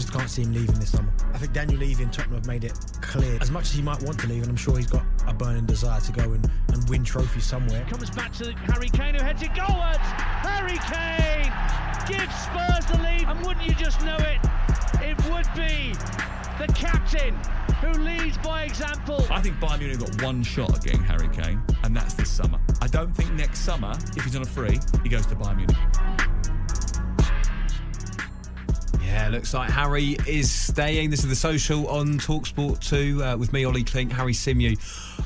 just can't see him leaving this summer. I think Daniel Levy and Tottenham have made it clear. As much as he might want to leave, and I'm sure he's got a burning desire to go and, and win trophies somewhere. Comes back to Harry Kane who heads it goalwards. Harry Kane gives Spurs the lead. And wouldn't you just know it? It would be the captain who leads by example. I think Bayern Munich got one shot at getting Harry Kane, and that's this summer. I don't think next summer, if he's on a free, he goes to Bayern Munich. Yeah, looks like Harry is staying. This is the social on Talksport 2 uh, with me, Ollie Klink, Harry Symeou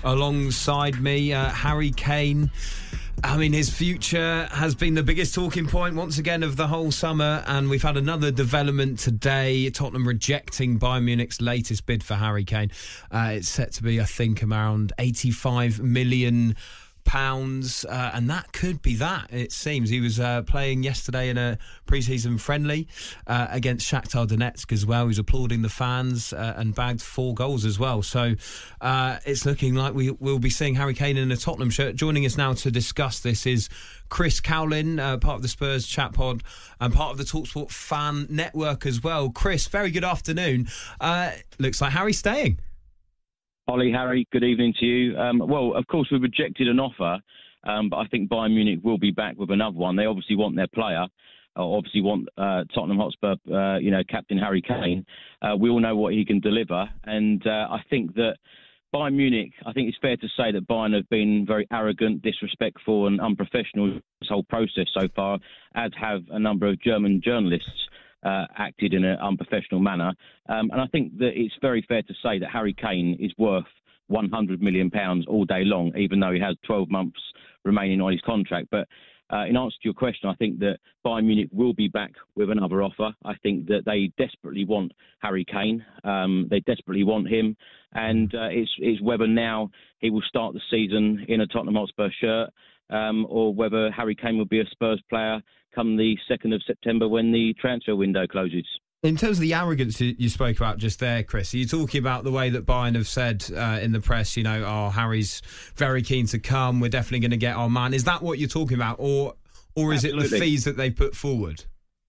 alongside me, uh, Harry Kane. I mean, his future has been the biggest talking point once again of the whole summer, and we've had another development today. Tottenham rejecting Bayern Munich's latest bid for Harry Kane. Uh, it's set to be, I think, around 85 million pounds, uh, and that could be that. It seems he was uh, playing yesterday in a pre-season friendly uh, against Shakhtar Donetsk as well. He was applauding the fans uh, and bagged four goals as well. So uh, it's looking like we will be seeing Harry Kane in a Tottenham shirt. Joining us now to discuss this is Chris Cowlin, uh, part of the Spurs chat pod and part of the Talksport fan network as well. Chris, very good afternoon. looks like Harry's staying. Ollie, Harry, good evening to you. Um, well, of course, we've rejected an offer, um, but I think Bayern Munich will be back with another one. They obviously want their player. Uh, obviously want uh, Tottenham Hotspur, uh, you know, captain Harry Kane. Uh, we all know what he can deliver, and uh, I think that Bayern Munich. I think it's fair to say that Bayern have been very arrogant, disrespectful, and unprofessional this whole process so far, as have a number of German journalists uh, acted in an unprofessional manner. Um, and I think that it's very fair to say that Harry Kane is worth 100 million pounds all day long, even though he has 12 months remaining on his contract. But uh, in answer to your question, I think that Bayern Munich will be back with another offer. I think that they desperately want Harry Kane. Um, they desperately want him, and uh, it's, it's whether now he will start the season in a Tottenham Hotspur shirt, um, or whether Harry Kane will be a Spurs player come the 2nd of September when the transfer window closes. In terms of the arrogance you spoke about just there, Chris, are you talking about the way that Bayern have said uh, in the press, you know, oh, Harry's very keen to come, we're definitely going to get our man. Is that what you're talking about? Or, or is Absolutely. it the fees that they put forward?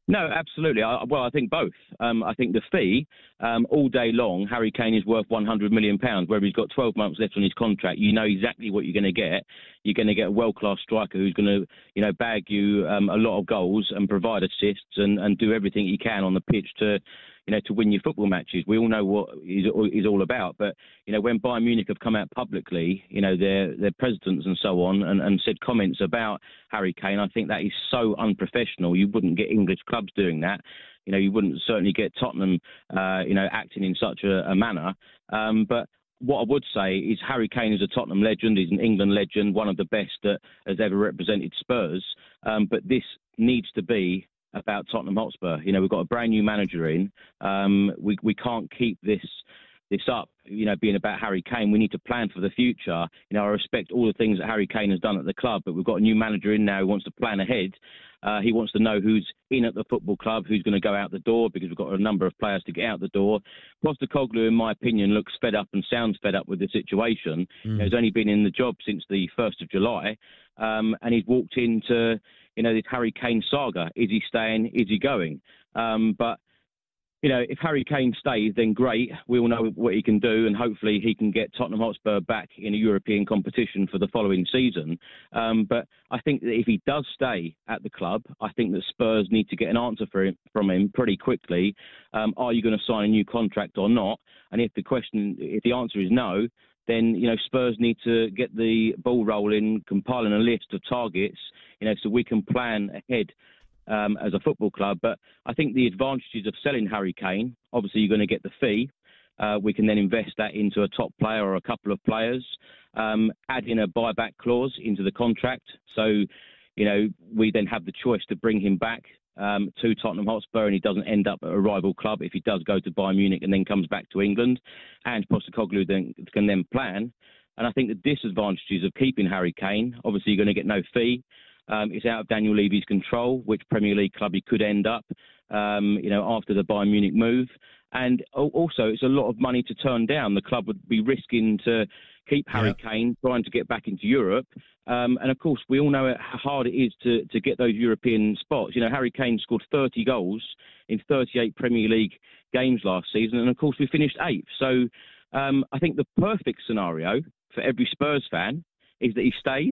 No, absolutely. I, well, I think both. Um, I think the fee, um, all day long, Harry Kane is worth 100 million pounds. Where he's got 12 months left on his contract, you know exactly what you're going to get. You're going to get a world-class striker who's going to, you know, bag you um, a lot of goals and provide assists and, and do everything he can on the pitch to, you know, to win your football matches. We all know what he's, he's all about. But you know, when Bayern Munich have come out publicly, you know, their their presidents and so on, and, and said comments about Harry Kane, I think that is so unprofessional. You wouldn't get English clubs doing that. You know, you wouldn't certainly get Tottenham, uh, you know, acting in such a, a manner. Um, but what I would say is Harry Kane is a Tottenham legend. He's an England legend, one of the best that has ever represented Spurs. Um, but this needs to be about Tottenham Hotspur. You know, we've got a brand new manager in. Um, we we can't keep this this up. You know, being about Harry Kane, we need to plan for the future. You know, I respect all the things that Harry Kane has done at the club, but we've got a new manager in now who wants to plan ahead. Uh, he wants to know who's in at the football club, who's going to go out the door, because we've got a number of players to get out the door. Postecoglou, in my opinion, looks fed up and sounds fed up with the situation. Mm. He's only been in the job since the 1st of July, um, and he's walked into you know, this Harry Kane saga. Is he staying? Is he going? Um, but you know, if Harry Kane stays, then great. We all know what he can do, and hopefully he can get Tottenham Hotspur back in a European competition for the following season. Um, but I think that if he does stay at the club, I think that Spurs need to get an answer him, from him pretty quickly. Um, are you going to sign a new contract or not? And if the question, if the answer is no, then you know Spurs need to get the ball rolling, compiling a list of targets, you know, so we can plan ahead um, as a football club. But I think the advantages of selling Harry Kane, obviously, you're going to get the fee. Uh, we can then invest that into a top player or a couple of players, um, add in a buyback clause into the contract. So, you know, we then have the choice to bring him back um, to Tottenham Hotspur and he doesn't end up at a rival club if he does go to Bayern Munich and then comes back to England. And Postecoglou then, can then plan. And I think the disadvantages of keeping Harry Kane, obviously, you're going to get no fee. Um, it's out of Daniel Levy's control, which Premier League club he could end up, um, you know, after the Bayern Munich move. And also, it's a lot of money to turn down. The club would be risking to keep Harry yeah. Kane, trying to get back into Europe. Um, and of course, we all know how hard it is to, to get those European spots. You know, Harry Kane scored 30 goals in 38 Premier League games last season. And of course, we finished eighth. So um, I think the perfect scenario for every Spurs fan is that he stays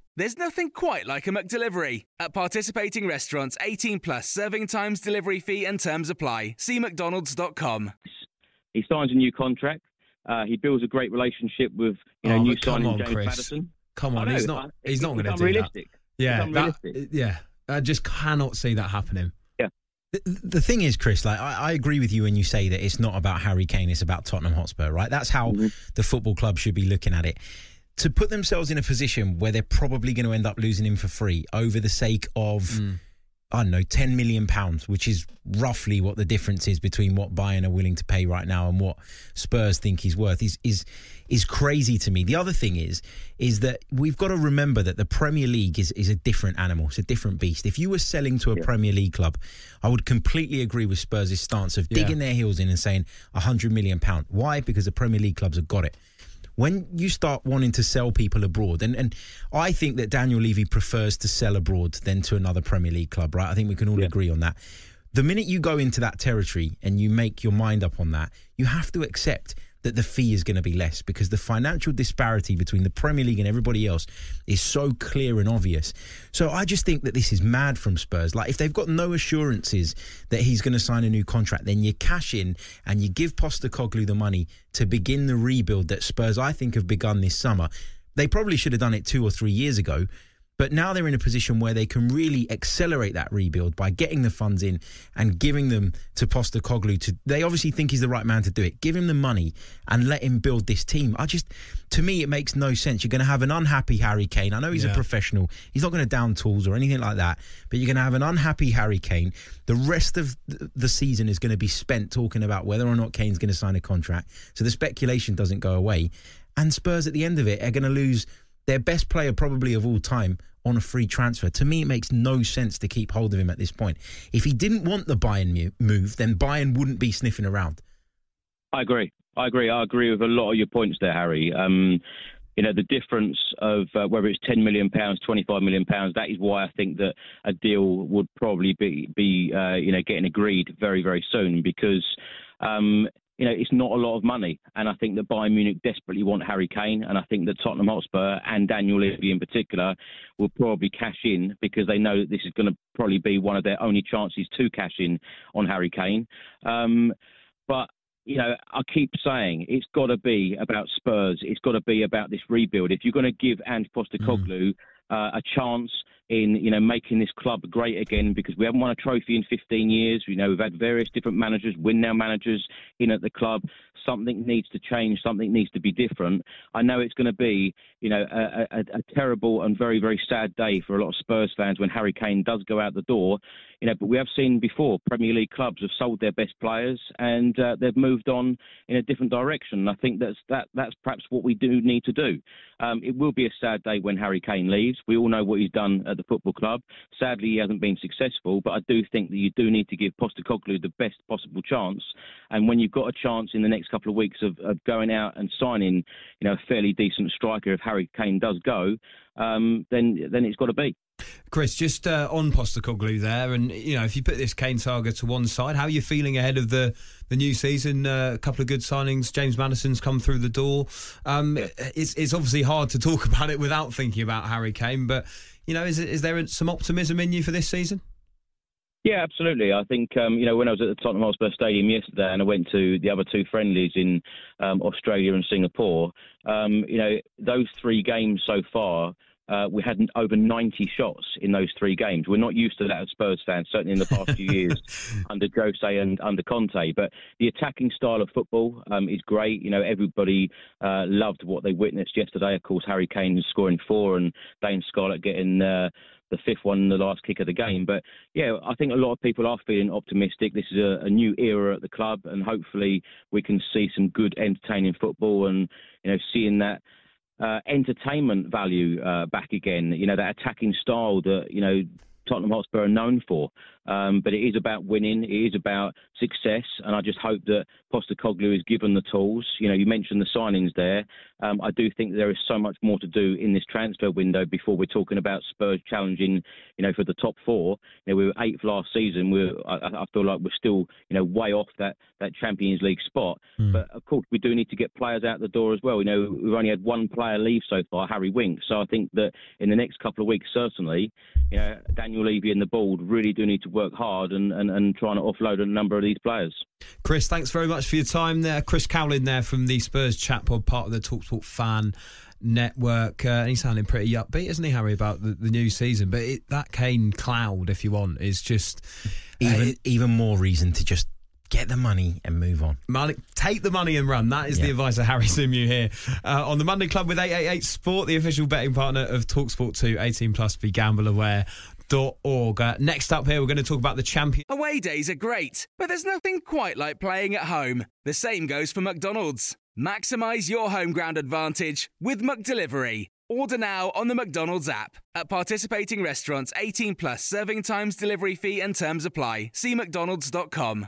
There's nothing quite like a McDelivery. At participating restaurants, 18 plus serving times, delivery fee, and terms apply. See McDonald's.com. He signs a new contract. Uh, he builds a great relationship with you know oh, new signing on, James Chris. Maddison. Come on, know, he's not. He's not going to do unrealistic. that. Yeah, that, yeah. I just cannot see that happening. Yeah. The, the thing is, Chris, like I, I, agree with you when you say that it's not about Harry Kane, it's about Tottenham Hotspur, right? That's how mm-hmm. the football club should be looking at it to put themselves in a position where they're probably going to end up losing him for free over the sake of. Mm. I don't know, ten million pounds, which is roughly what the difference is between what Bayern are willing to pay right now and what Spurs think he's worth, is is is crazy to me. The other thing is, is that we've got to remember that the Premier League is is a different animal, it's a different beast. If you were selling to a yeah. Premier League club, I would completely agree with Spurs' stance of digging yeah. their heels in and saying hundred million pound. Why? Because the Premier League clubs have got it when you start wanting to sell people abroad, and, and I think that Daniel Levy prefers to sell abroad than to another Premier League club, right? I think we can all yeah. agree on that. The minute you go into that territory and you make your mind up on that, you have to accept that the fee is going to be less because the financial disparity between the Premier League and everybody else is so clear and obvious. So I just think that this is mad from Spurs. Like if they've got no assurances that he's going to sign a new contract, then you cash in and you give Postecoglou the money to begin the rebuild that Spurs I think have begun this summer. They probably should have done it two or three years ago but now they're in a position where they can really accelerate that rebuild by getting the funds in and giving them to Postecoglou. To they obviously think he's the right man to do it. Give him the money and let him build this team. I just, to me, it makes no sense. You're going to have an unhappy Harry Kane. I know he's yeah. a professional. He's not going to down tools or anything like that. But you're going to have an unhappy Harry Kane. The rest of the season is going to be spent talking about whether or not Kane's going to sign a contract. So the speculation doesn't go away. And Spurs at the end of it are going to lose their best player probably of all time on a free transfer. To me, it makes no sense to keep hold of him at this point. If he didn't want the Bayern move, then Bayern wouldn't be sniffing around. I agree. I agree. I agree with a lot of your points there, Harry. Um, you know the difference of uh, whether it's 10 million pounds 25 million pounds that is why i think that a deal would probably be be uh, you know getting agreed very very soon because um, you know, it's not a lot of money. And I think that Bayern Munich desperately want Harry Kane. And I think that Tottenham Hotspur and Daniel Levy in particular will probably cash in because they know that this is going to probably be one of their only chances to cash in on Harry Kane. Um, but you know, I keep saying it's got to be about Spurs. It's got to be about this rebuild. If you're going to give Ange Postecoglou mm. Uh, a chance in you know making this club great again because we haven't won a trophy in 15 years. You know we've had various different managers, win now managers in at the club. Something needs to change. Something needs to be different. I know it's going to be you know a, a, a terrible and very very sad day for a lot of Spurs fans when Harry Kane does go out the door. You know, but we have seen before Premier League clubs have sold their best players and uh, they've moved on in a different direction. I think that's that that's perhaps what we do need to do. Um, it will be a sad day when Harry Kane leaves. We all know what he's done at the football club. Sadly, he hasn't been successful, but I do think that you do need to give Postecoglou the best possible chance. And when you've got a chance in the next couple of weeks of, of going out and signing, you know, a fairly decent striker, if Harry Kane does go, um, then then it's got to be. Chris, just uh, on Postecoglou there, and you know, if you put this Kane saga to one side, how are you feeling ahead of the the new season? Uh, a couple of good signings. James Maddison's come through the door. Um, it's it's obviously hard to talk about it without thinking about Harry Kane, but you know, is is there some optimism in you for this season? Yeah, absolutely. I think um, you know when I was at the Tottenham Hotspur Stadium yesterday, and I went to the other two friendlies in um, Australia and Singapore. Um, you know those three games so far uh, we had over 90 shots in those three games. We're not used to that as Spurs fans, certainly in the past few years under Jose and under Conte. But the attacking style of football um, is great. You know, everybody uh, loved what they witnessed yesterday. Of course, Harry Kane scoring four and Dane Scarlett getting. Uh, the fifth one the last kick of the game. But yeah, I think a lot of people are feeling optimistic. This is a, a, new era at the club, and hopefully we can see some good, entertaining football, and you know, seeing that entertainment value uh, back again. You know that attacking style that you know Tottenham Hotspur are known for. Um, but it is about winning. It is about success, and I just hope that Postecoglou is given the tools. You know, you mentioned the signings there. Um, I do think there is so much more to do in this transfer window before we're talking about Spurs challenging, you know, for the top four. You know, we were eighth last season. We're, I, I feel like we're still, you know, way off that that Champions League spot. Mm. But of course, we do need to get players out the door as well. You know, we've only had one player leave so far, Harry Winks. So I think that in the next couple of weeks, certainly, you know, Daniel Levy and the board really do need to work hard and, and, and trying to offload a number of these players. Chris, thanks very much for your time there. Chris Cowlin there from the Spurs chat pod, part of the Talksport fan network. Uh, he's sounding pretty upbeat, isn't he, Harry, about the, the new season? But it, that Kane cloud, if you want, is just even uh, even more reason to just get the money and move on. Money, take the money and run. That is yeah. the advice of Harry Symeou here uh, on the Monday Club with 888 Sport, the official betting partner of Talksport 2. 18 plus. Be gamble aware. Org. Uh, next up here, we're going to talk about the champion. Away days are great, but there's nothing quite like playing at home. The same goes for McDonald's. Maximize your home ground advantage with McDelivery. Order now on the McDonald's app. At participating restaurants, 18 plus serving times, delivery fee, and terms apply. See McDonald's.com.